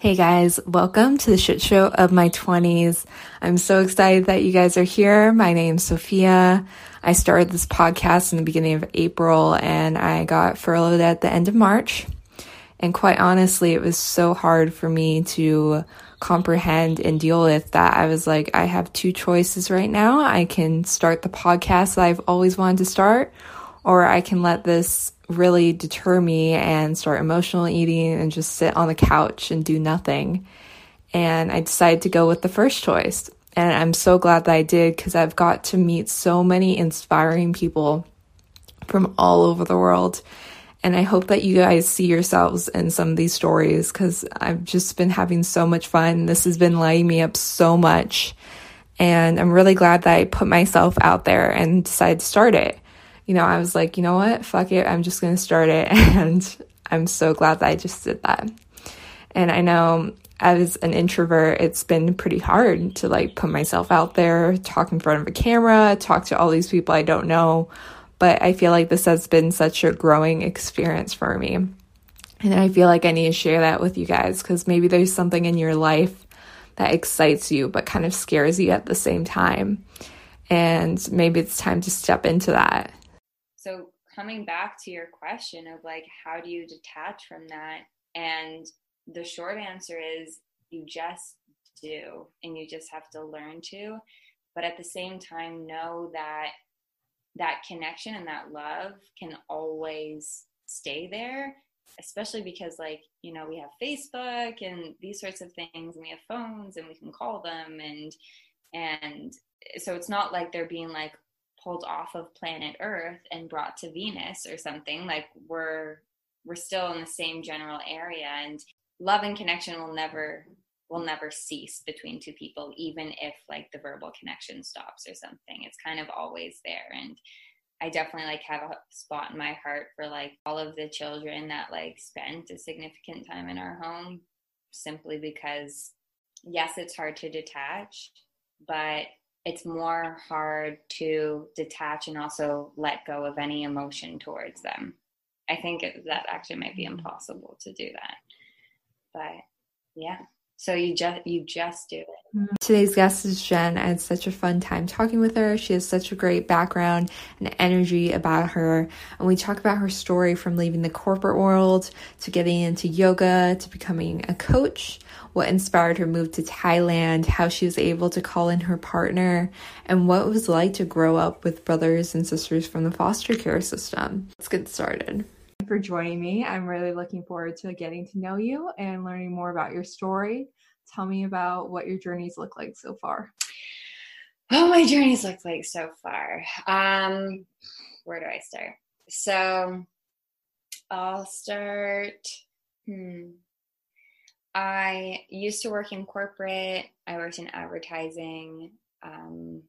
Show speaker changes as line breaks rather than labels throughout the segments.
Hey guys, welcome to the shit show of my 20s. I'm so excited that you guys are here. My name's Sophia. I started this podcast in the beginning of April and I got furloughed at the end of March. And quite honestly, it was so hard for me to comprehend and deal with that. I was like, I have two choices right now. I can start the podcast that I've always wanted to start, or I can let this really deter me and start emotional eating and just sit on the couch and do nothing. And I decided to go with the first choice. And I'm so glad that I did because I've got to meet so many inspiring people from all over the world. And I hope that you guys see yourselves in some of these stories because I've just been having so much fun. This has been lighting me up so much. And I'm really glad that I put myself out there and decided to start it you know, I was like, you know what? Fuck it. I'm just going to start it. And I'm so glad that I just did that. And I know as an introvert, it's been pretty hard to like put myself out there, talk in front of a camera, talk to all these people I don't know. But I feel like this has been such a growing experience for me. And I feel like I need to share that with you guys because maybe there's something in your life that excites you but kind of scares you at the same time. And maybe it's time to step into that
coming back to your question of like how do you detach from that? And the short answer is you just do and you just have to learn to but at the same time know that that connection and that love can always stay there especially because like you know we have facebook and these sorts of things and we have phones and we can call them and and so it's not like they're being like pulled off of planet Earth and brought to Venus or something. Like we're we're still in the same general area and love and connection will never will never cease between two people even if like the verbal connection stops or something it's kind of always there and i definitely like have a spot in my heart for like all of the children that like spent a significant time in our home simply because yes it's hard to detach but it's more hard to detach and also let go of any emotion towards them. I think it, that actually might be mm-hmm. impossible to do that. But yeah. So you just you just do it.
Today's guest is Jen. I had such a fun time talking with her. She has such a great background and energy about her. And we talk about her story from leaving the corporate world to getting into yoga to becoming a coach, what inspired her move to Thailand, how she was able to call in her partner, and what it was like to grow up with brothers and sisters from the foster care system. Let's get started for joining me. I'm really looking forward to getting to know you and learning more about your story. Tell me about what your journeys look like so far.
Oh, my journeys look like so far. Um, where do I start? So I'll start. Hmm. I used to work in corporate. I worked in advertising. Um,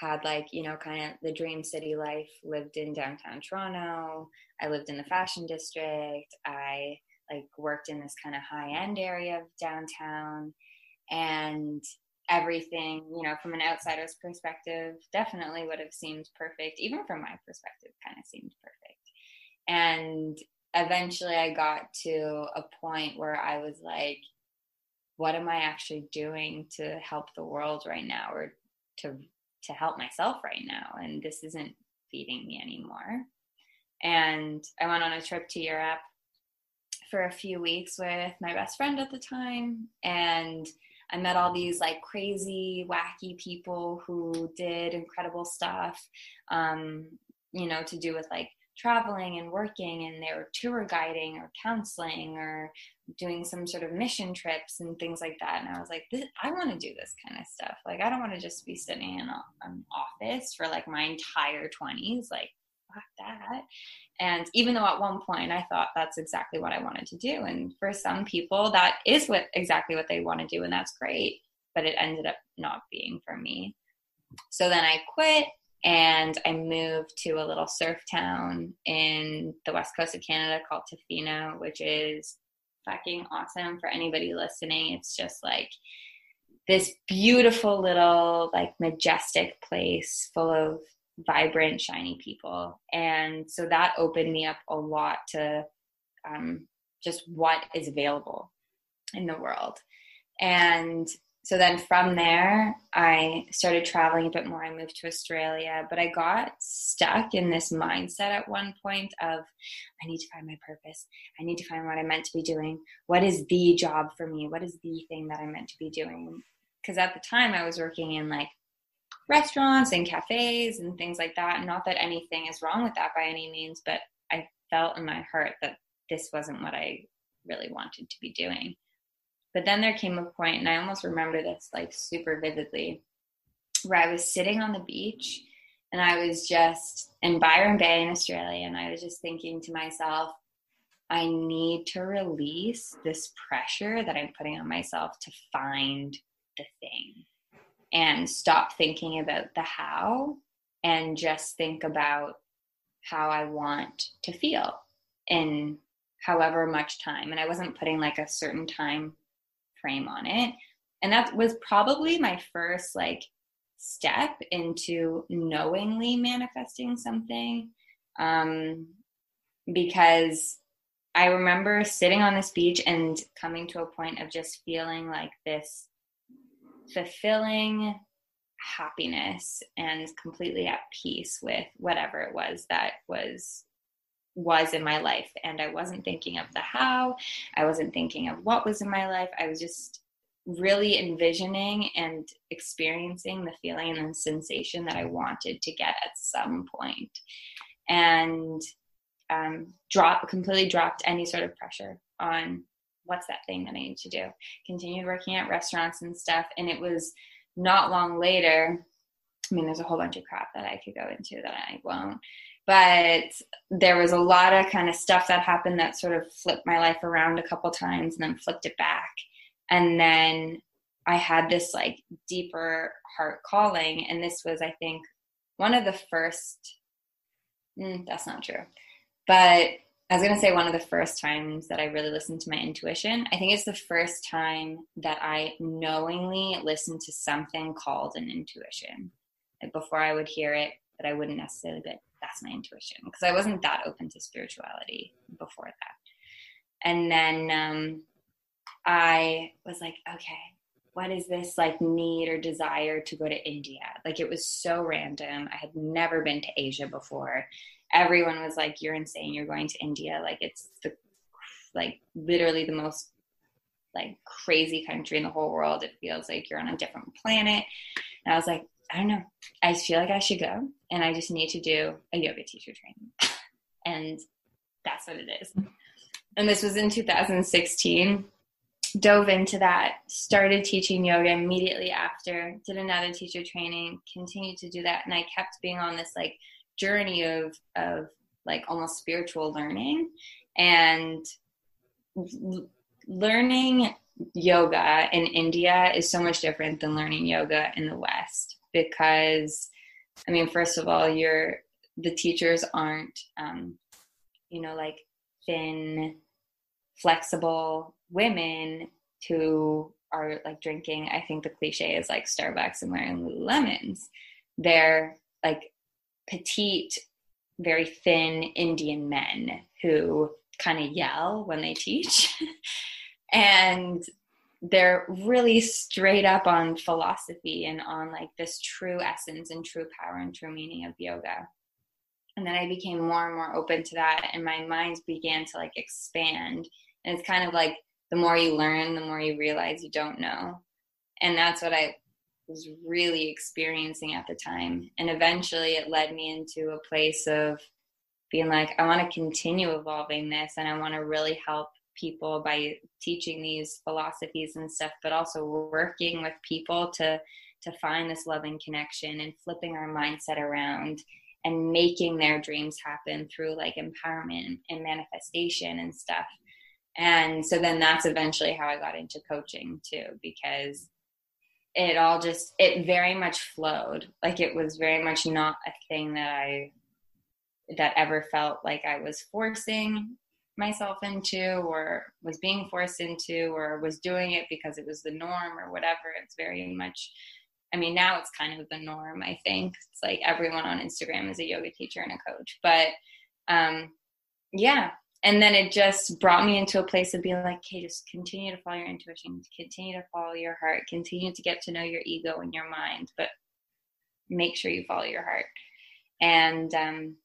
had like you know kind of the dream city life lived in downtown toronto. I lived in the fashion district. I like worked in this kind of high end area of downtown. And everything you know from an outsider's perspective definitely would have seemed perfect. Even from my perspective kind of seemed perfect. And eventually i got to a point where i was like what am i actually doing to help the world right now or to to help myself right now and this isn't feeding me anymore. And i went on a trip to europe for a few weeks with my best friend at the time and i met all these like crazy wacky people who did incredible stuff um, you know to do with like traveling and working and they were tour guiding or counseling or doing some sort of mission trips and things like that. And i was like i want to do this kind of stuff. Like i don't want to just be sitting in a, an office for like my entire 20s like fuck that. And even though at one point i thought that's exactly what i wanted to do and for some people that is what exactly what they want to do and that's great but it ended up not being for me. So then i quit and I moved to a little surf town in the west coast of Canada called Tofino, which is fucking awesome for anybody listening. It's just like this beautiful little, like majestic place full of vibrant, shiny people. And so that opened me up a lot to um, just what is available. in the world. And so then from there, I started traveling a bit more. I moved to Australia, but I got stuck in this mindset at one point of I need to find my purpose. I need to find what I'm meant to be doing. What is the job for me? What is the thing that I'm meant to be doing? Because at the time, I was working in like restaurants and cafes and things like that. Not that anything is wrong with that by any means, but I felt in my heart that this wasn't what I really wanted to be doing. But then there came a point, and I almost remember this like super vividly, where I was sitting on the beach and I was just in Byron Bay in Australia, and I was just thinking to myself, I need to release this pressure that I'm putting on myself to find the thing and stop thinking about the how and just think about how I want to feel in however much time. And I wasn't putting like a certain time frame on it. And that was probably my first like step into knowingly manifesting something. Um, because I remember sitting on this beach and coming to a point of just feeling like this fulfilling happiness and completely at peace with whatever it was that was was in my life. And i wasn't thinking of the how i wasn't thinking of what was in my life. I was just really envisioning and experiencing the feeling and the sensation that i wanted to get at some point. And um, drop completely dropped any sort of pressure on what's that thing that i need to do. Continued working at restaurants and stuff. And it was not long later i mean there's a whole bunch of crap that i could go into that i won't but there was a lot of kind of stuff that happened that sort of flipped my life around a couple times and then flipped it back. And then i had this like deeper heart calling and this was i think one of the first mm, that's not true but i was going to say one of the first times that i really listened to my intuition. I think it's the first time that i knowingly listened to something called an intuition. Like before i would hear it but i wouldn't necessarily be that's my intuition because I wasn't that open to spirituality before that. And then um, I was like, okay, what is this like need or desire to go to India? Like it was so random. I had never been to Asia before. Everyone was like, you're insane. You're going to India. Like it's the like literally the most like crazy country in the whole world. It feels like you're on a different planet. And I was like, I don't know. I feel like I should go and I just need to do a yoga teacher training. and that's what it is. And this was in 2016. Dove into that, started teaching yoga immediately after, did another teacher training, continued to do that. And I kept being on this like journey of, of like almost spiritual learning and l- learning yoga in India is so much different than learning yoga in the West because I mean, first of all, you're the teachers aren't, um, you know, like thin, flexible women who are like drinking. I think the cliche is like Starbucks and wearing lemons. They're like petite, very thin Indian men who kind of yell when they teach. and they're really straight up on philosophy and on like this true essence and true power and true meaning of yoga. And then i became more and more open to that and my mind began to like expand. And it's kind of like the more you learn the more you realize you don't know. And that's what i was really experiencing at the time. And eventually it led me into a place of being like i want to continue evolving this and i want to really help people by teaching these philosophies and stuff but also working with people to to find this loving connection and flipping our mindset around and making their dreams happen through like empowerment and manifestation and stuff. And so then that's eventually how i got into coaching too because it all just it very much flowed. Like it was very much not a thing that i that ever felt like i was forcing myself into or was being forced into or was doing it because it was the norm or whatever. It's very much, I mean, now it's kind of the norm, I think. It's like everyone on Instagram is a yoga teacher and a coach. But um, yeah, and then it just brought me into a place of being like, okay, just continue to follow your intuition, continue to follow your heart, continue to get to know your ego and your mind, but make sure you follow your heart and um,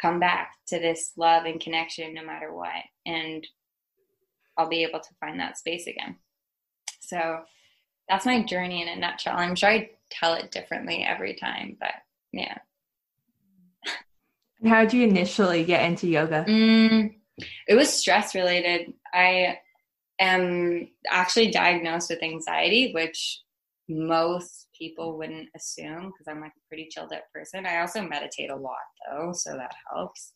come back to this love and connection no matter what. And I'll be able to find that space again. So that's my journey in a nutshell. I'm sure I tell it differently every time, but yeah.
How did you initially get into yoga?
Mm, it was stress related. I am actually diagnosed with anxiety, which most people wouldn't assume because I'm like a pretty chilled out person. I also meditate a lot though, so that helps.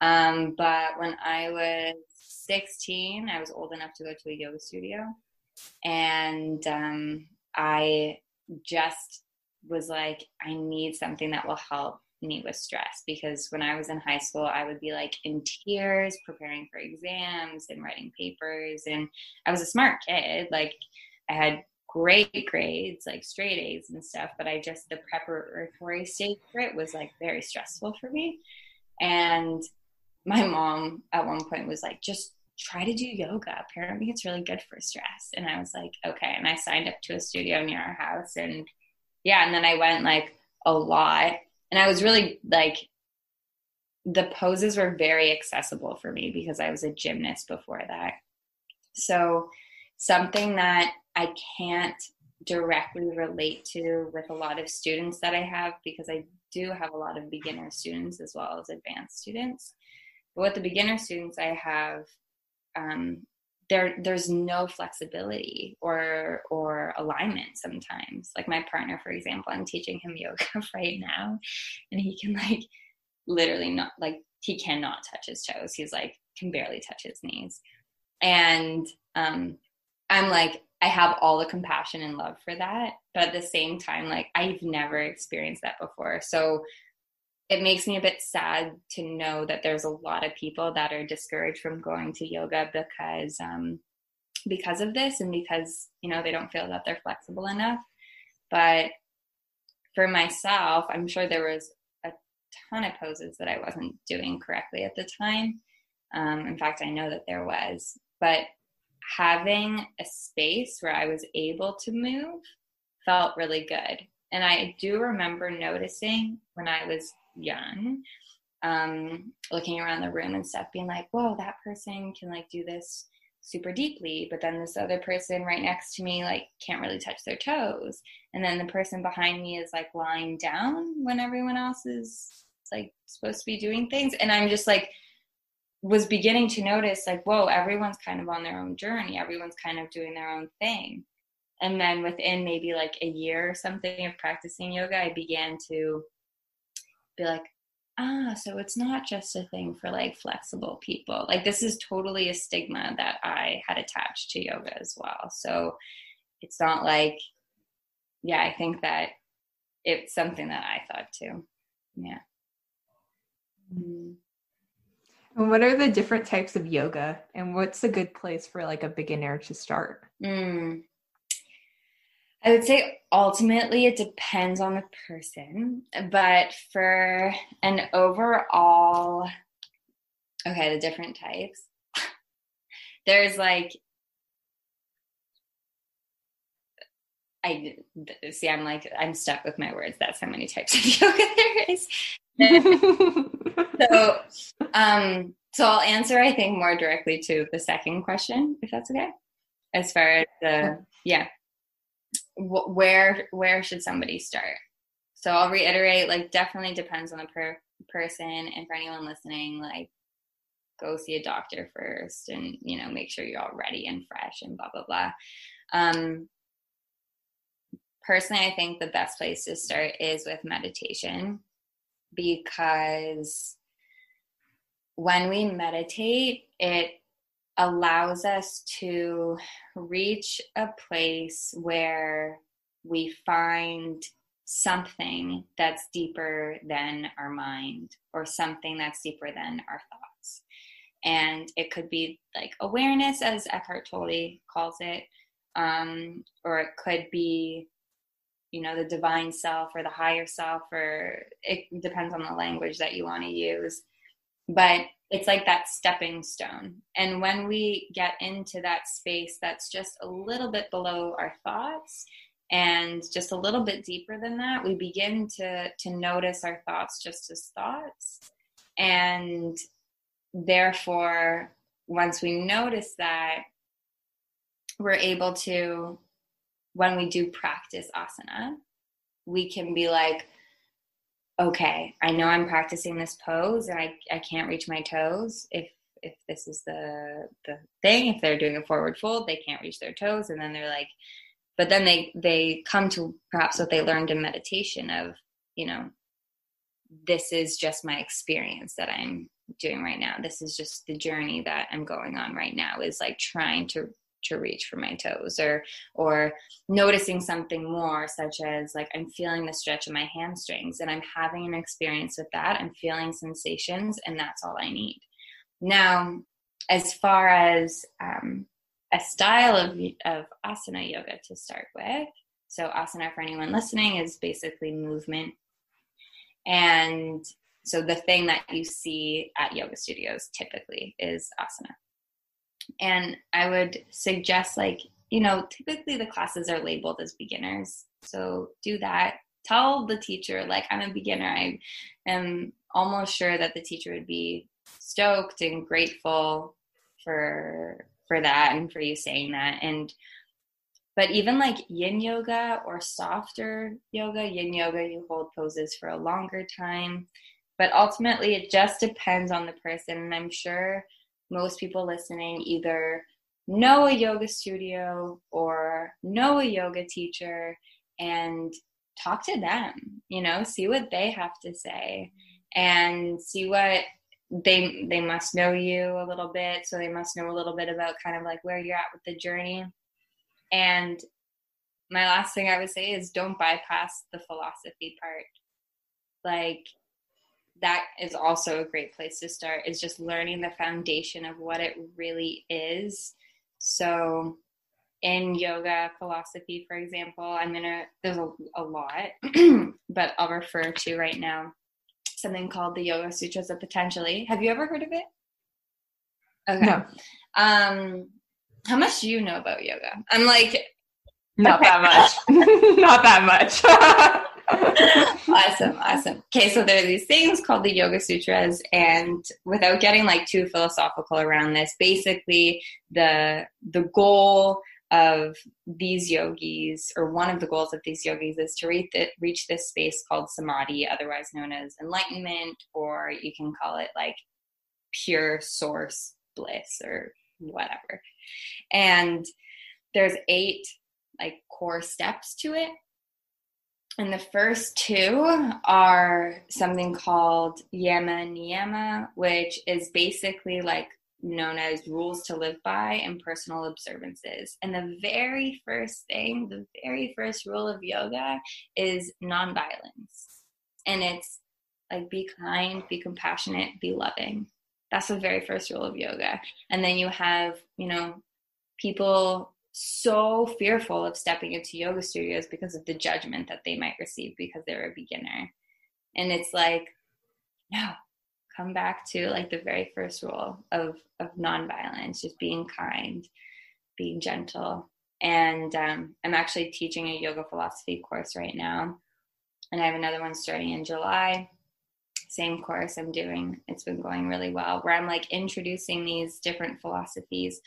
Um, but when I was 16, I was old enough to go to a yoga studio, and um, I just was like, I need something that will help me with stress because when I was in high school, I would be like in tears preparing for exams and writing papers. And I was a smart kid. Like I had great grades, like straight A's and stuff, but I just, the preparatory stage for it was like very stressful for me. And my mom at one point was like, just try to do yoga. Apparently, it's really good for stress. And I was like, okay. And I signed up to a studio near our house. And yeah, and then I went like a lot and I was really like the poses were very accessible for me because I was a gymnast before that. So something that I can't directly relate to with a lot of students that I have because I do have a lot of beginner students as well as advanced students. But with the beginner students I have, um, there there's no flexibility or or alignment sometimes. Like my partner for example i'm teaching him yoga right now and he can like literally not like he cannot touch his toes. He's like can barely touch his knees. And um i'm like i have all the compassion and love for that but at the same time like i've never experienced that before. So it makes me a bit sad to know that there's a lot of people that are discouraged from going to yoga because um, because of this and because you know they don't feel that they're flexible enough. But for myself i'm sure there was a ton of poses that i wasn't doing correctly at the time. Um, in fact i know that there was but having a space where i was able to move felt really good. And i do remember noticing when i was young um, looking around the room and stuff being like whoa that person can like do this super deeply but then this other person right next to me like can't really touch their toes. And then the person behind me is like lying down when everyone else is like supposed to be doing things. And i'm just like was beginning to notice like whoa everyone's kind of on their own journey everyone's kind of doing their own thing and then within maybe like a year or something of practicing yoga i began to be like, ah, so it's not just a thing for like flexible people. Like this is totally a stigma that I had attached to yoga as well. So it's not like, yeah, I think that it's something that I thought too. Yeah.
Mm. And what are the different types of yoga, and what's a good place for like a beginner to start?
Mm. I would say ultimately it depends on the person, but for an overall, okay, the different types, there's like, I see, I'm like, I'm stuck with my words. That's how many types of yoga there is. so, um, so I'll answer, I think, more directly to the second question, if that's okay. As far as the, yeah where where should somebody start? So I'll reiterate, like definitely depends on the per- person, and for anyone listening, like go see a doctor first, and you know make sure you're all ready and fresh, and blah blah blah. Um, personally, I think the best place to start is with meditation because when we meditate, it allows us to reach a place where we find something that's deeper than our mind or something that's deeper than our thoughts. And it could be like awareness, as Eckhart Tolle calls it, um, or it could be, you know, the divine self or the higher self, or it depends on the language that you want to use. but it's like that stepping stone. And when we get into that space that's just a little bit below our thoughts and just a little bit deeper than that, we begin to to notice our thoughts just as thoughts. And therefore, once we notice that, we're able to when we do practice asana, we can be like, okay, I know I'm practicing this pose and I, I can't reach my toes. If if this is the the thing, if they're doing a forward fold, they can't reach their toes, and then they're like, but then they they come to perhaps what they learned in meditation of, you know, this is just my experience that I'm doing right now. This is just the journey that I'm going on right now. Is like trying to to reach for my toes or or noticing something more such as like i'm feeling the stretch of my hamstrings and i'm having an experience with that. I'm feeling sensations and that's all i need. Now as far as um, a style of, of asana yoga to start with so asana for anyone listening is basically movement. And so the thing that you see at yoga studios typically is asana and I would suggest, like, you know, typically the classes are labeled as beginners. So do that. Tell the teacher, like, I'm a beginner. I am almost sure that the teacher would be stoked and grateful for for that and for you saying that and but even like yin yoga or softer yoga yin yoga you hold poses for a longer time but ultimately it just depends on the person and i'm sure most people listening either know a yoga studio or know a yoga teacher and talk to them, you know, see what they have to say and see what they they must know you a little bit. So they must know a little bit about kind of like where you're at with the journey. And my last thing i would say is don't bypass the philosophy part. Like that is also a great place to start is just learning the foundation of what it really is. So in yoga philosophy for example i'm gonna there's a, a lot but i'll refer to right now something called the yoga sutras of patanjali have you ever heard of it?
Okay. No.
um how much do you know about yoga? I'm like
not that much. Not that much
awesome, awesome. Okay, so there are these things called the Yoga Sutras, and without getting like too philosophical around this, basically the the goal of these yogis, or one of the goals of these yogis, is to reach, the, reach this space called samadhi, otherwise known as enlightenment, or you can call it like pure source bliss or whatever. And there's eight like core steps to it and the first two are something called Yama Niyama, which is basically like known as rules to live by and personal observances. And the very first thing, the very first rule of yoga is nonviolence. And it's like be kind, be compassionate, be loving. That's the very first rule of yoga. And then you have, you know, people so fearful of stepping into yoga studios because of the judgment that they might receive because they're a beginner. And it's like, no, come back to like the very first rule of of nonviolence, just being kind, being gentle. And um, I'm actually teaching a yoga philosophy course right now, and I have another one starting in July. Same course I'm doing. It's been going really well. Where I'm like introducing these different philosophies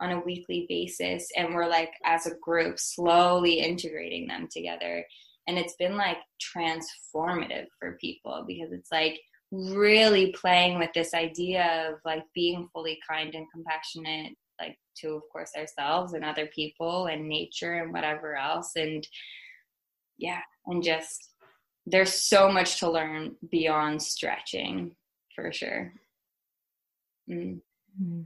on a weekly basis and we're like as a group slowly integrating them together and it's been like transformative for people because it's like really playing with this idea of like being fully kind and compassionate like to of course ourselves and other people and nature and whatever else and yeah and just there's so much to learn beyond stretching for sure
mm. mm-hmm.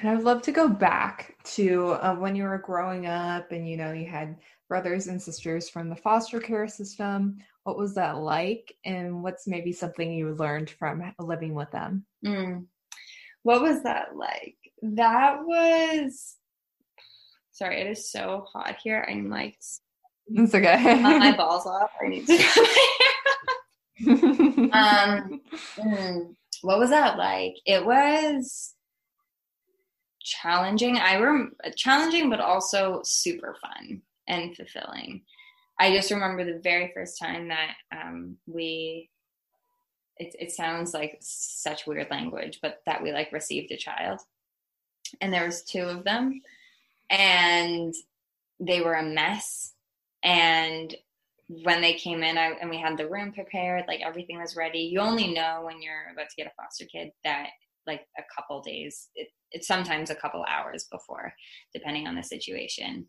And I would love to go back to uh, when you were growing up and you know you had brothers and sisters from the foster care system. What was that like? And what's maybe something you learned from living with them?
Mm. What was that like? That was sorry, it is so hot here. I'm like
it's okay.
my balls off. I need to um mm, what was that like? It was challenging. I rem challenging, but also super fun and fulfilling. I just remember the very first time that um, we. It, it sounds like such weird language, but that we like received a child, and there was two of them, and they were a mess. And when they came in I, and we had the room prepared, like everything was ready. You only know when you're about to get a foster kid that like a couple days, it, it's sometimes a couple hours before, depending on the situation.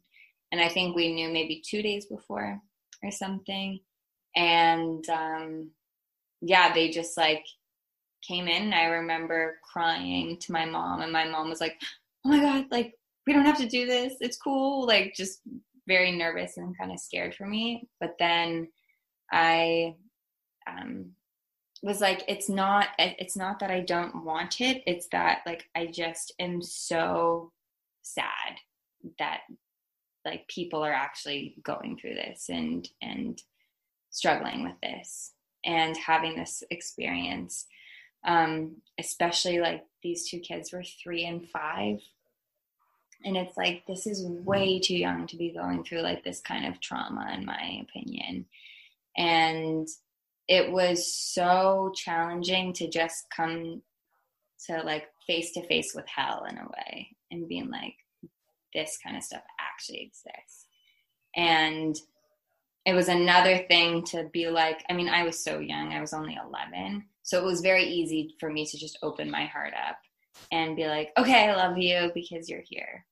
And I think we knew maybe two days before or something. And um, yeah, they just like came in. I remember crying to my mom, and my mom was like, "Oh my god, like we don't have to do this. It's cool." Like just very nervous and kind of scared for me. But then I um, was like it's not it's not that i don't want it. It's that like i just am so sad that like people are actually going through this and and struggling with this and having this experience. Um especially like these two kids were 3 and 5 and it's like this is way too young to be going through like this kind of trauma in my opinion. And it was so challenging to just come to like face to face with hell in a way and being like this kind of stuff actually exists. And it was another thing to be like i mean i was so young i was only 11 so it was very easy for me to just open my heart up and be like okay i love you because you're here.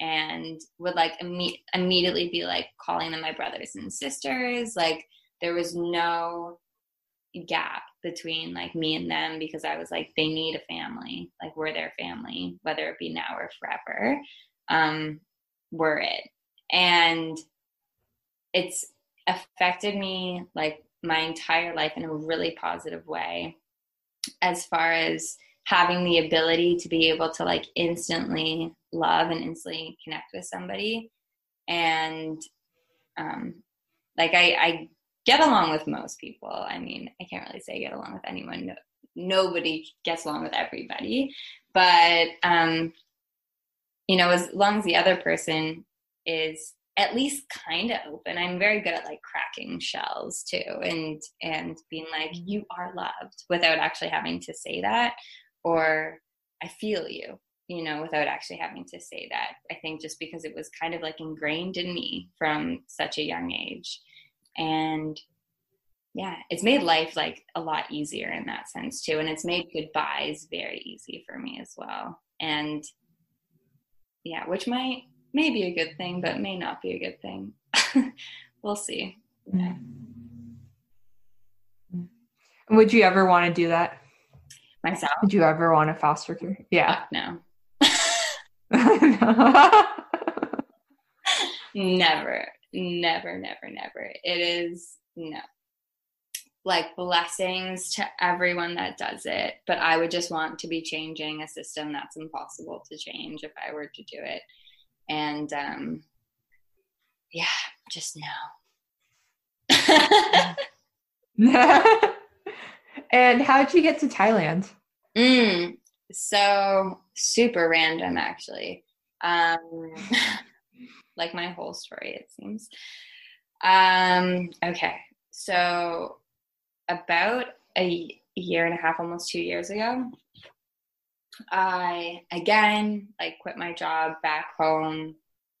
And would like imme- immediately be like calling them my brothers and sisters like there was no gap between like me and them because I was like, they need a family. Like we're their family, whether it be now or forever. Um, we're it. And it's affected me like my entire life in a really positive way as far as having the ability to be able to like instantly love and instantly connect with somebody and um like I, I get along with most people. I mean, I can't really say get along with anyone. No, nobody gets along with everybody, but um, you know, as long as the other person is at least kind of open, I'm very good at like cracking shells too, and and being like, you are loved, without actually having to say that, or I feel you, you know, without actually having to say that. I think just because it was kind of like ingrained in me from such a young age and yeah it's made life like a lot easier in that sense too. And it's made goodbyes very easy for me as well. And yeah which might may be a good thing but may not be a good thing. We'll see. Yeah.
would you ever want to do that?
Myself?
Would you ever want to foster care? Yeah.
No. Never never, never, never. It is no. Like blessings to everyone that does it, but I would just want to be changing a system that's impossible to change if I were to do it. And um yeah, just
no. and how'd you get to Thailand?
Mm, so super random actually. Um like my whole story, it seems. Um, okay, so about a year and a half, almost two years ago, I again like quit my job back home.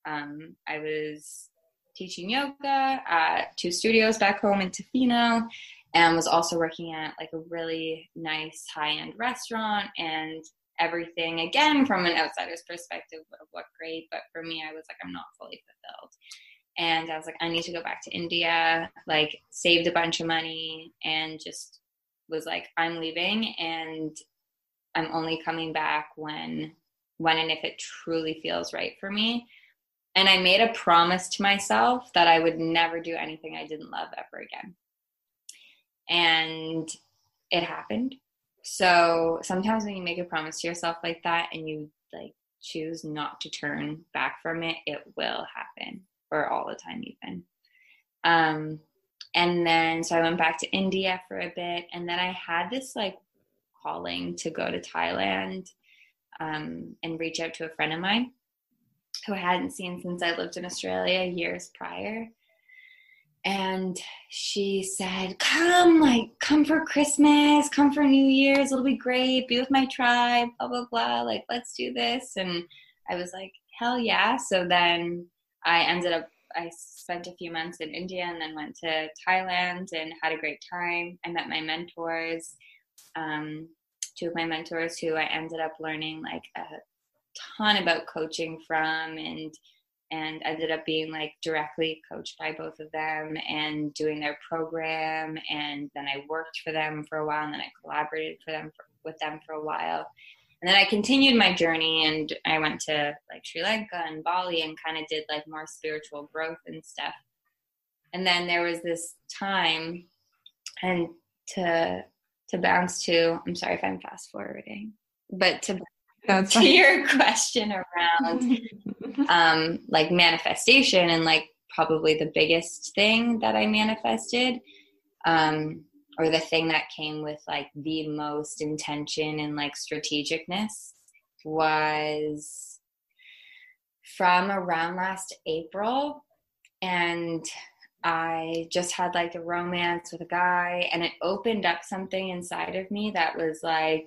Um, I was teaching yoga at two studios back home in Tofino and was also working at like a really nice high-end restaurant and everything again from an outsider's perspective have looked great but for me i was like i'm not fully fulfilled. And i was like i need to go back to india like saved a bunch of money and just was like i'm leaving and i'm only coming back when when and if it truly feels right for me. And i made a promise to myself that i would never do anything i didn't love ever again. And it happened so sometimes when you make a promise to yourself like that and you like choose not to turn back from it, it will happen, or all the time even. Um, and then so I went back to India for a bit, and then I had this like calling to go to Thailand um, and reach out to a friend of mine who I hadn't seen since I lived in Australia years prior. And she said, Come, like, come for Christmas, come for New Year's, it'll be great, be with my tribe, blah, blah, blah. Like, let's do this. And I was like, Hell yeah. So then I ended up, I spent a few months in India and then went to Thailand and had a great time. I met my mentors, um, two of my mentors who I ended up learning like a ton about coaching from and and ended up being like directly coached by both of them and doing their program. And then i worked for them for a while and then i collaborated for them for, with them for a while. And then i continued my journey and i went to like sri lanka and bali and kind of did like more spiritual growth and stuff. And then there was this time and to to bounce to i'm sorry if i'm fast forwarding but to to your question around um, like manifestation and like probably the biggest thing that I manifested, um, or the thing that came with like the most intention and like strategicness was from around last April. And I just had like a romance with a guy, and it opened up something inside of me that was like,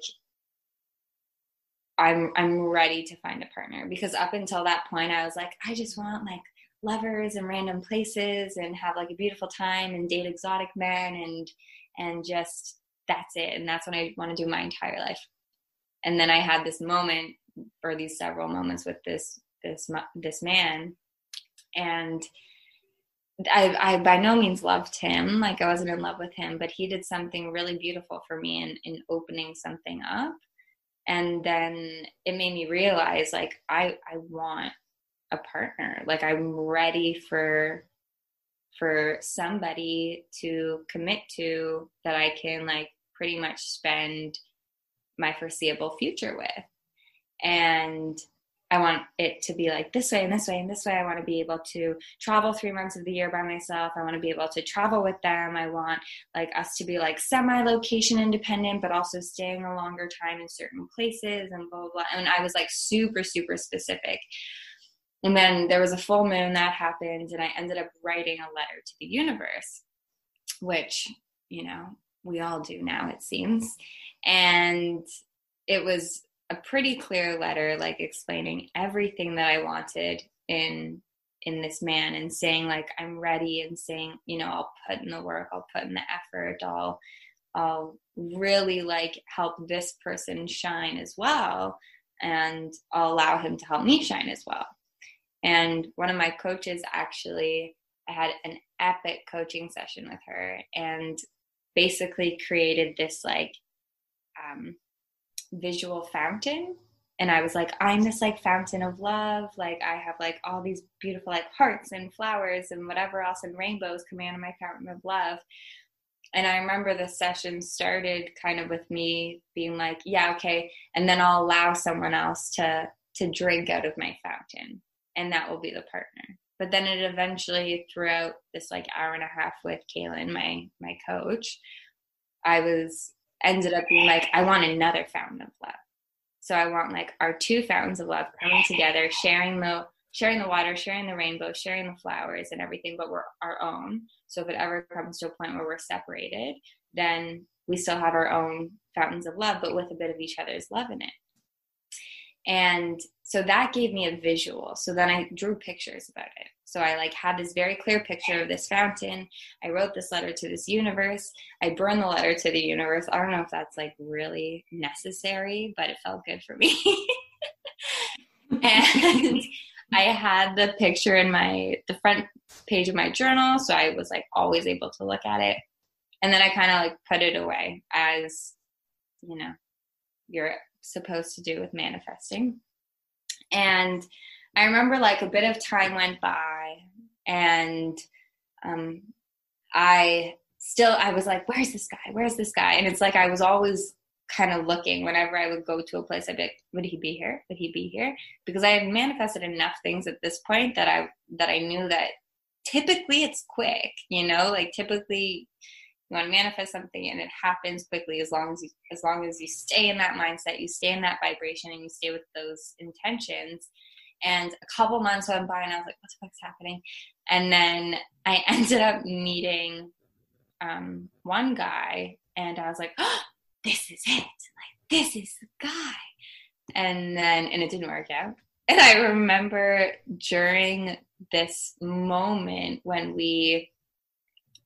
I'm I'm ready to find a partner because up until that point I was like I just want like lovers and random places and have like a beautiful time and date exotic men and and just that's it. And that's what I want to do my entire life. And then I had this moment or these several moments with this this this man. And I, I by no means loved him like i wasn't in love with him but he did something really beautiful for me in, in opening something up and then it made me realize like i i want a partner. Like i'm ready for for somebody to commit to that i can like pretty much spend my foreseeable future with. And I want it to be like this way and this way and this way. I want to be able to travel three months of the year by myself. I want to be able to travel with them. I want like us to be like semi location independent, but also staying a longer time in certain places and blah, blah, blah. And I was like super, super specific. And then there was a full moon that happened, and I ended up writing a letter to the universe, which, you know, we all do now, it seems. And it was a pretty clear letter like explaining everything that I wanted in in this man and saying like I'm ready and saying, you know, I'll put in the work, I'll put in the effort, I'll I'll really like help this person shine as well and I'll allow him to help me shine as well. And one of my coaches actually I had an epic coaching session with her and basically created this like um, visual fountain and I was like, I'm this like fountain of love. Like I have like all these beautiful like hearts and flowers and whatever else and rainbows coming out of my fountain of love. And I remember the session started kind of with me being like, yeah, okay, and then I'll allow someone else to to drink out of my fountain, and that will be the partner. But then it eventually, throughout this like hour and a half with Kaylin, my my coach, I was ended up being like, I want another fountain of love. So I want like our two fountains of love coming together, sharing the sharing the water, sharing the rainbow, sharing the flowers and everything, but we're our own. So if it ever comes to a point where we're separated, then we still have our own fountains of love, but with a bit of each other's love in it. And so that gave me a visual. So then I drew pictures about it. So I like had this very clear picture of this fountain. I wrote this letter to this universe. I burned the letter to the universe. I don't know if that's like really necessary, but it felt good for me. and I had the picture in my the front page of my journal, so I was like always able to look at it. And then I kind of like put it away as you know, you're supposed to do with manifesting. And I remember like a bit of time went by and um, I still, I was like, where's this guy? Where's this guy? And it's like I was always kind of looking whenever I would go to a place, I'd be like, would he be here? Would he be here? Because I had manifested enough things at this point that I that I knew that typically it's quick, you know, like typically you want to manifest something and it happens quickly as long as you as long as you stay in that mindset you stay in that vibration and you stay with those intentions and a couple months went by and i was like what the fuck's happening and then i ended up meeting um, one guy and i was like oh, this is it like this is the guy and then and it didn't work out and i remember during this moment when we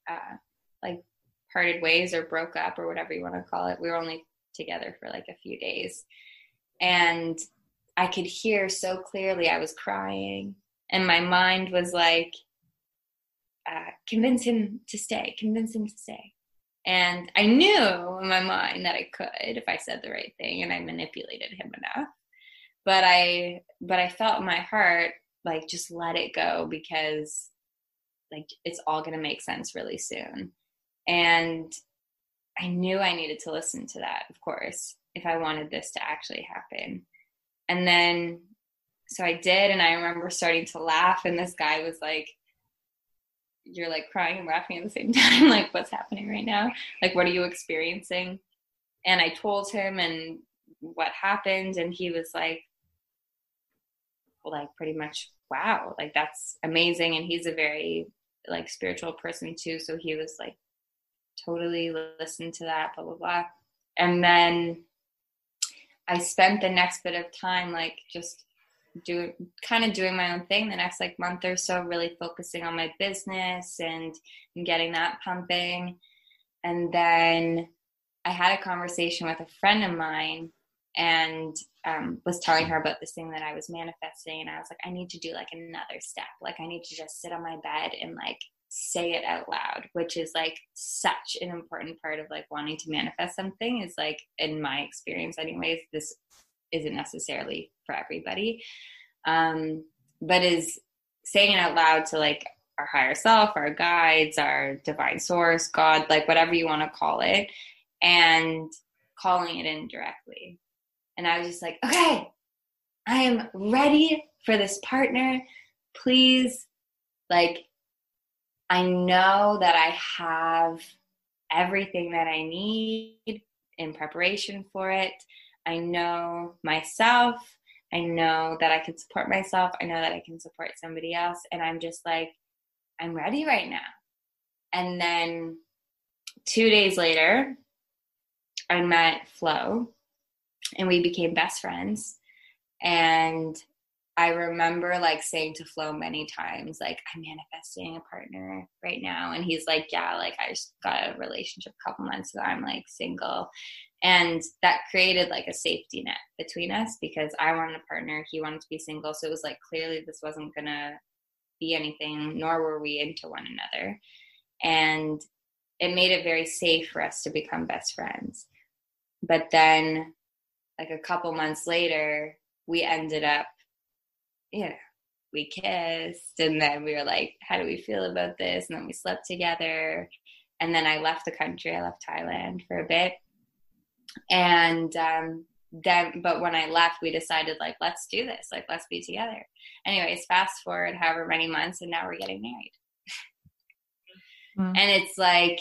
uh, like parted ways or broke up or whatever you want to call it. We were only together for like a few days. And I could hear so clearly I was crying. And my mind was like, uh, convince him to stay, convince him to stay. And I knew in my mind that I could if I said the right thing and I manipulated him enough. But I but I felt my heart like just let it go because like it's all going to make sense really soon. And I knew I needed to listen to that, of course, if I wanted this to actually happen. And then, so I did, and I remember starting to laugh, and this guy was like, You're like crying and laughing at the same time. like, what's happening right now? Like, what are you experiencing? And I told him and what happened, and he was like, like pretty much wow like that's amazing and he's a very like spiritual person too so he was like totally listened to that, blah, blah, blah. And then I spent the next bit of time like just doing kind of doing my own thing the next like month or so, really focusing on my business and, and getting that pumping. And then I had a conversation with a friend of mine and um, was telling her about this thing that I was manifesting. And I was like, I need to do like another step. Like, I need to just sit on my bed and like say it out loud which is like such an important part of like wanting to manifest something is like in my experience anyways this isn't necessarily for everybody. Um but is saying it out loud to like our higher self our guides our divine source god like whatever you want to call it and calling it in directly. And i was just like okay i am ready for this partner. Please like I know that I have everything that I need in preparation for it. I know myself. I know that I can support myself. I know that I can support somebody else. And I'm just like, I'm ready right now. And then two days later, I met Flo and we became best friends. And I remember like saying to Flo many times, like, I'm manifesting a partner right now. And he's like, Yeah, like I just got a relationship a couple months ago. I'm like single. And that created like a safety net between us because I wanted a partner, he wanted to be single. So it was like clearly this wasn't gonna be anything, nor were we into one another. And it made it very safe for us to become best friends. But then, like a couple months later, we ended up yeah, we kissed and then we were like, how do we feel about this? And then we slept together. And then I left the country. I left Thailand for a bit. And um, then, but when I left, we decided, like, let's do this. Like, let's be together. Anyways, fast forward however many months, and now we're getting married. Mm. And it's like,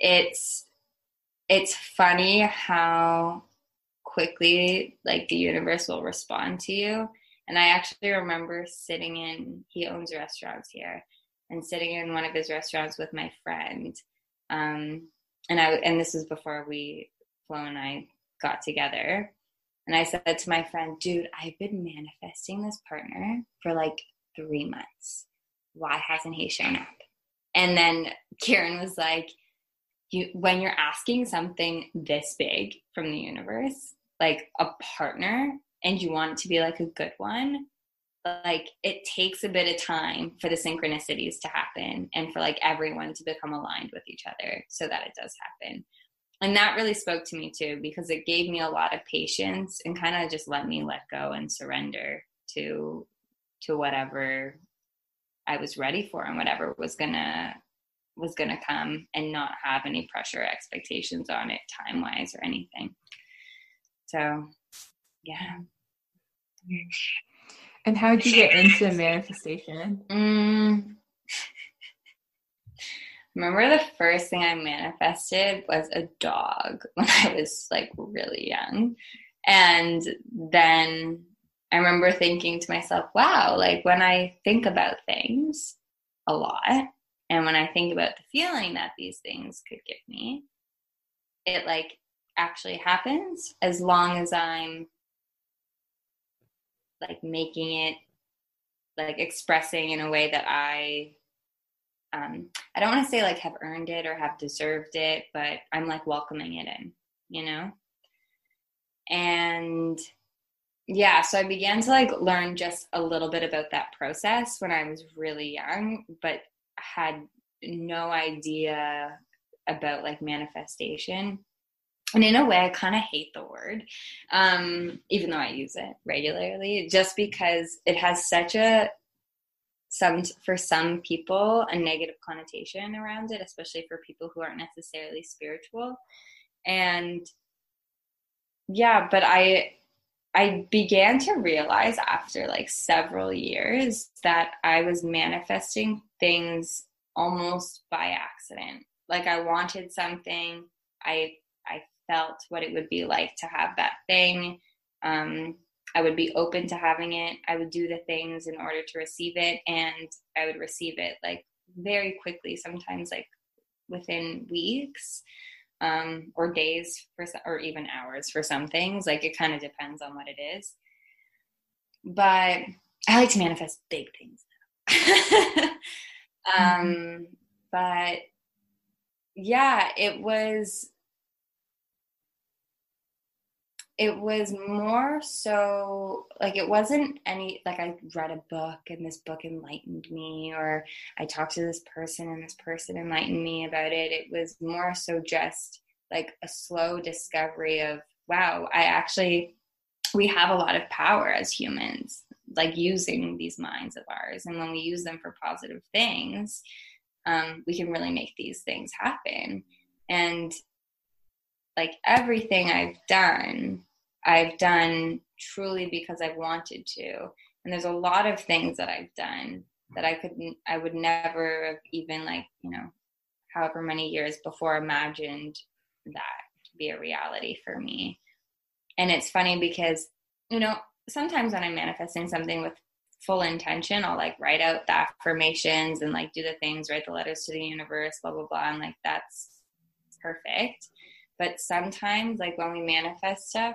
it's, it's funny how quickly, like, the universe will respond to you and I actually remember sitting in, he owns restaurants here, and sitting in one of his restaurants with my friend. Um, and I, and this was before we, Flo and I got together. And I said to my friend, dude, I've been manifesting this partner for like three months. Why hasn't he shown up? And then Karen was like, you, when you're asking something this big from the universe, like a partner, and you want it to be like a good one like it takes a bit of time for the synchronicities to happen and for like everyone to become aligned with each other so that it does happen. And that really spoke to me too because it gave me a lot of patience and kind of just let me let go and surrender to to whatever i was ready for and whatever was gonna was gonna come and not have any pressure expectations on it time wise or anything. So yeah
and how did you get into manifestation?
Mm, remember the first thing I manifested was a dog when I was like really young. And then I remember thinking to myself, wow, like when I think about things a lot, and when I think about the feeling that these things could give me, it like actually happens as long as I'm like making it like expressing in a way that I um I don't want to say like have earned it or have deserved it, but I'm like welcoming it in, you know? And yeah, so I began to like learn just a little bit about that process when I was really young, but had no idea about like manifestation. And in a way, I kind of hate the word, um, even though I use it regularly, just because it has such a some for some people a negative connotation around it, especially for people who aren't necessarily spiritual. And yeah, but I I began to realize after like several years that I was manifesting things almost by accident. Like I wanted something, I I felt what it would be like to have that thing. Um, I would be open to having it. I would do the things in order to receive it, and I would receive it like very quickly. Sometimes like within weeks um, or days for or even hours for some things. Like it kind of depends on what it is. But I like to manifest big things. um, mm-hmm. But yeah, it was. It was more so like it wasn't any like I read a book and this book enlightened me, or I talked to this person and this person enlightened me about it. It was more so just like a slow discovery of wow, I actually we have a lot of power as humans, like using these minds of ours, and when we use them for positive things, um, we can really make these things happen. And like everything I've done, I've done truly because I've wanted to. And there's a lot of things that I've done that I couldn't, I would never have even like, you know, however many years before imagined that to be a reality for me. And it's funny because, you know, sometimes when I'm manifesting something with full intention, I'll like write out the affirmations and like do the things, write the letters to the universe, blah, blah, blah. And like that's perfect. But sometimes, like when we manifest stuff,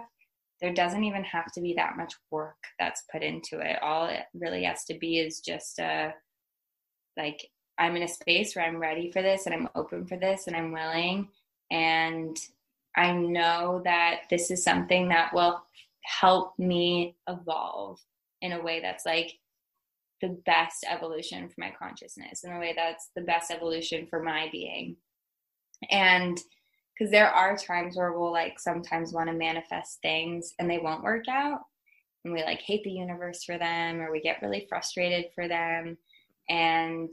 there doesn't even have to be that much work that's put into it. All it really has to be is just a like, I'm in a space where I'm ready for this and I'm open for this and I'm willing. And I know that this is something that will help me evolve in a way that's like the best evolution for my consciousness in a way that's the best evolution for my being and because there are times where we'll like sometimes want to manifest things and they won't work out and we like hate the universe for them or we get really frustrated for them and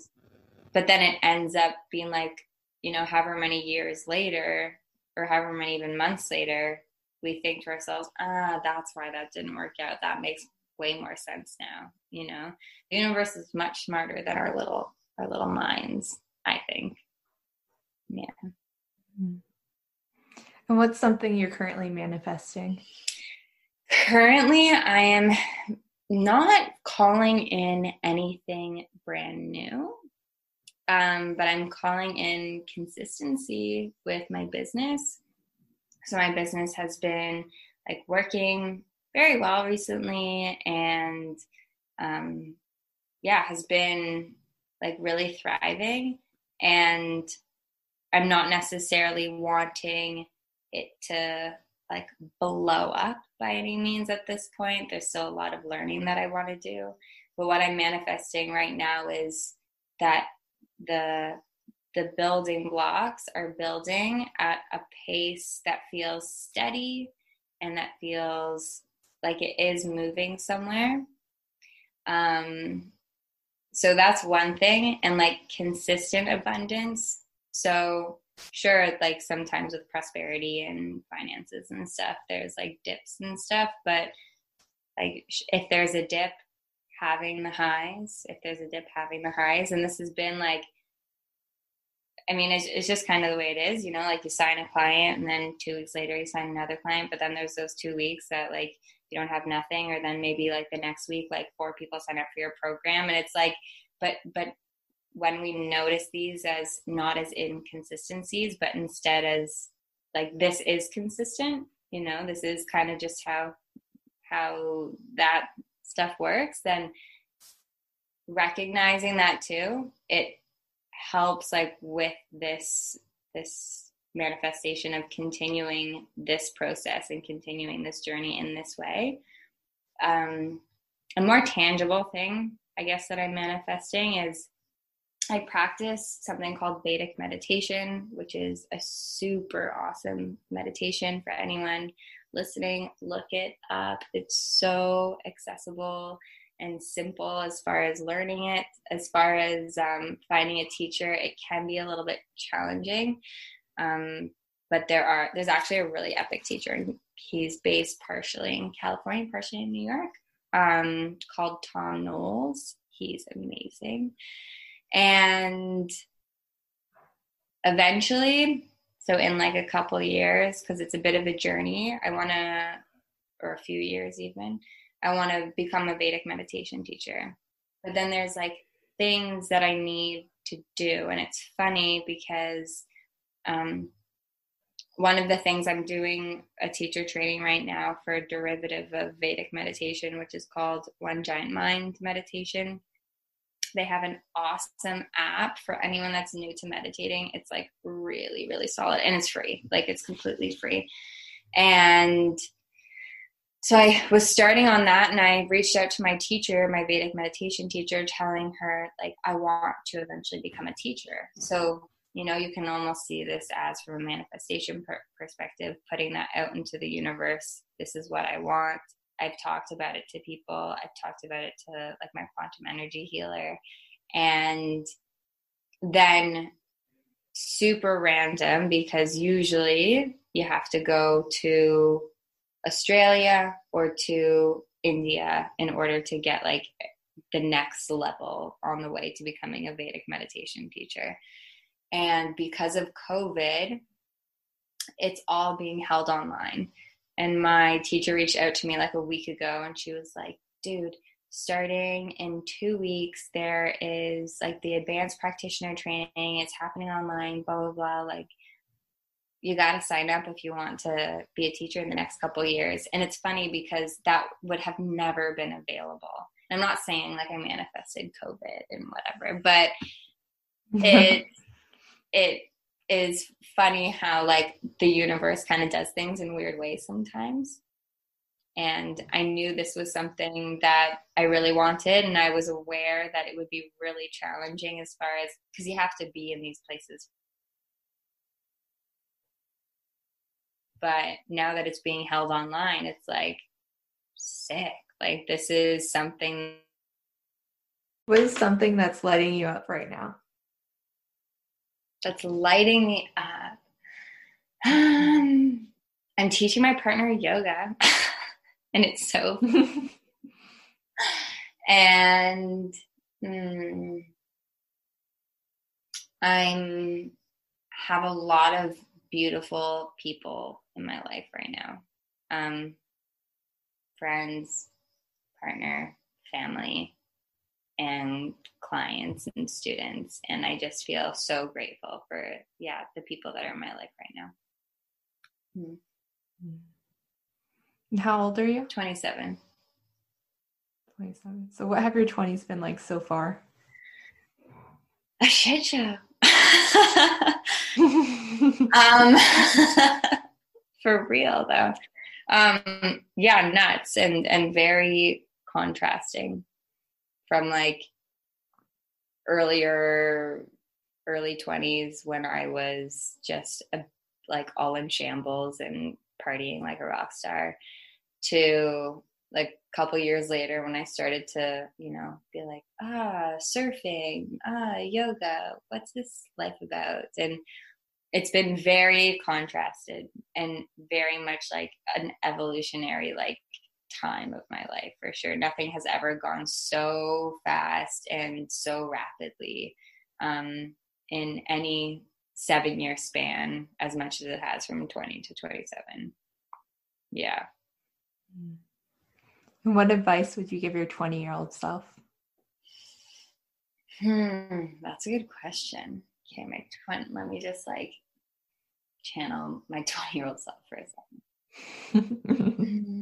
but then it ends up being like you know however many years later or however many even months later we think to ourselves ah that's why that didn't work out. That makes way more sense now you know? The universe is much smarter than our little our little minds i think. Yeah.
Mm-hmm. And what's something you're currently manifesting?
Currently i am not calling in anything brand new um, but i'm calling in consistency with my business. So my business has been like working very well recently and um, yeah has been like really thriving. And i'm not necessarily wanting it to like blow up by any means at this point there's still a lot of learning that i want to do but what i'm manifesting right now is that the the building blocks are building at a pace that feels steady and that feels like it is moving somewhere. Um, so that's one thing, and like consistent abundance. So, sure, like sometimes with prosperity and finances and stuff, there's like dips and stuff, but like if there's a dip, having the highs, if there's a dip, having the highs, and this has been like I mean, it's, it's just kind of the way it is, you know, like you sign a client and then two weeks later you sign another client, but then there's those two weeks that like you don't have nothing, or then maybe like the next week, like four people sign up for your program. And it's like, but, but when we notice these as not as inconsistencies, but instead as like this is consistent, you know, this is kind of just how, how that stuff works, then recognizing that too, it helps like with this this manifestation of continuing this process and continuing this journey in this way. Um, a more tangible thing, I guess, that I'm manifesting is I practice something called Vedic meditation, which is a super awesome meditation for anyone listening. Look it up. It's so accessible and simple as far as learning it. As far as um, finding a teacher, it can be a little bit challenging. Um, but there are there's actually a really epic teacher, and he's based partially in California, partially in New York, um, called Thom Knoles. He's amazing, and eventually, so in like a couple years, because it's a bit of a journey, I want to, or a few years even I want to become a Vedic meditation teacher. But then there's like things that I need to do. And it's funny because um, one of the things I'm doing a teacher training right now for a derivative of Vedic meditation, which is called One Giant Mind Meditation. They have an awesome app for anyone that's new to meditating. It's like really, really solid and it's free. Like it's completely free. And so I was starting on that and I reached out to my teacher, my Vedic meditation teacher, telling her, like, I want to eventually become a teacher. So, you know, you can almost see this as from a manifestation per- perspective, putting that out into the universe. This is what I want. I've talked about it to people, I've talked about it to like my quantum energy healer. And then super random because usually you have to go to Australia or to India in order to get like the next level on the way to becoming a Vedic meditation teacher. And because of COVID, it's all being held online. And my teacher reached out to me like a week ago and she was like, dude, starting in two weeks, there is like the advanced practitioner training. It's happening online, blah, blah, blah. Like, you got to sign up if you want to be a teacher in the next couple years and it's funny because that would have never been available i'm not saying like i manifested covid and whatever but it it is funny how like the universe kind of does things in weird ways sometimes. And i knew this was something that i really wanted and i was aware that it would be really challenging as far as because you have to be in these places. But now that it's being held online it's like sick. Like this is something
what is something that's lighting you up right now
that's lighting me up. Um, i'm teaching my partner yoga and it's so and mm, i'm have a lot of beautiful people in my life right now. Um, friends, partner, family, and clients and students. And I just feel so grateful for, yeah, the people that are in my life right now.
Mm-hmm. How old are you?
27.
27. So, what have your 20s been like so far?
A shit show. um, for real though. Um, yeah, nuts and and very contrasting from like earlier early 20s when I was just a, like all in shambles and partying like a rock star to like a couple years later when I started to, you know, be like, ah, surfing, ah, yoga, what's this life about? And it's been very contrasted and very much like an evolutionary like time of my life for sure nothing has ever gone so fast and so rapidly um, in any seven year span as much as it has from 20 to 27. Yeah.
And What advice would you give your 20 year old self?
Hmm, that's a good question. Okay, my twin, let me just like channel my 20 year old self for a second.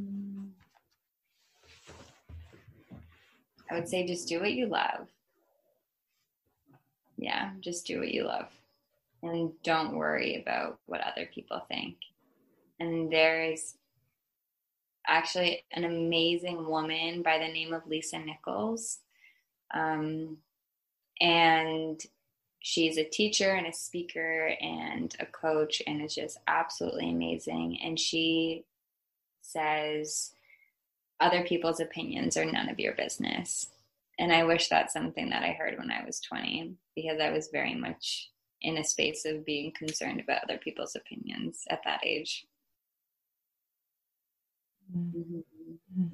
I would say just do what you love. Yeah, just do what you love. And don't worry about what other people think. And there's actually an amazing woman by the name of Lisa Nichols. Um, and she's a teacher and a speaker and a coach and is just absolutely amazing. And she says, other people's opinions are none of your business. And I wish that's something that I heard when I was 20 because I was very much in a space of being concerned about other people's opinions at that age.
Mm-hmm.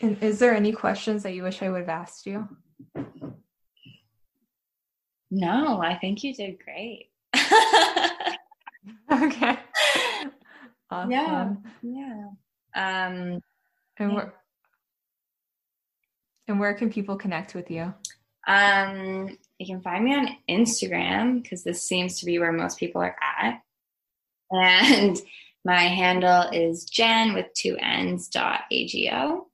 And is there any questions that you wish I would have asked you?
No, I think you did great.
okay.
Awesome. Yeah. Yeah. Um,
and yeah. where and where can people connect with you?
Um, you can find me on Instagram because this seems to be where most people are at. And my handle is Jen with two N's dot AGO.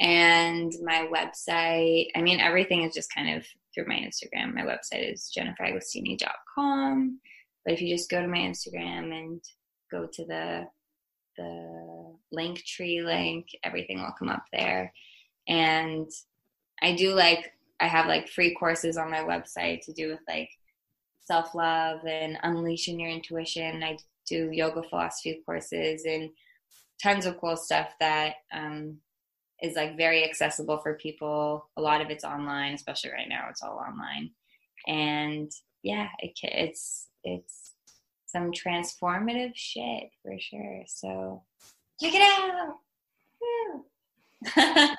And my website, I mean, everything is just kind of through my Instagram. My website is jenniferagostini.com. But if you just go to my Instagram and go to the the link tree link, everything will come up there. And I do like I have like free courses on my website to do with like self love and unleashing your intuition. I do yoga philosophy courses and tons of cool stuff that um, is like very accessible for people. A lot of it's online, especially right now. It's all online, and yeah, it, it's it's some transformative shit for sure. So check it out.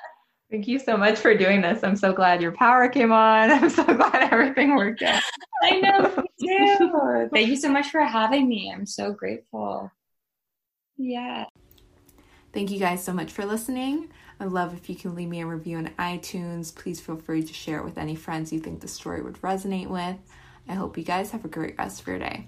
Thank you so much for doing this. I'm so glad your power came on. I'm so glad everything worked out.
I know, me too. Thank you so much for having me. I'm so grateful. Yeah.
Thank you guys so much for listening. I'd love if you can leave me a review on iTunes. Please feel free to share it with any friends you think the story would resonate with. I hope you guys have a great rest of your day.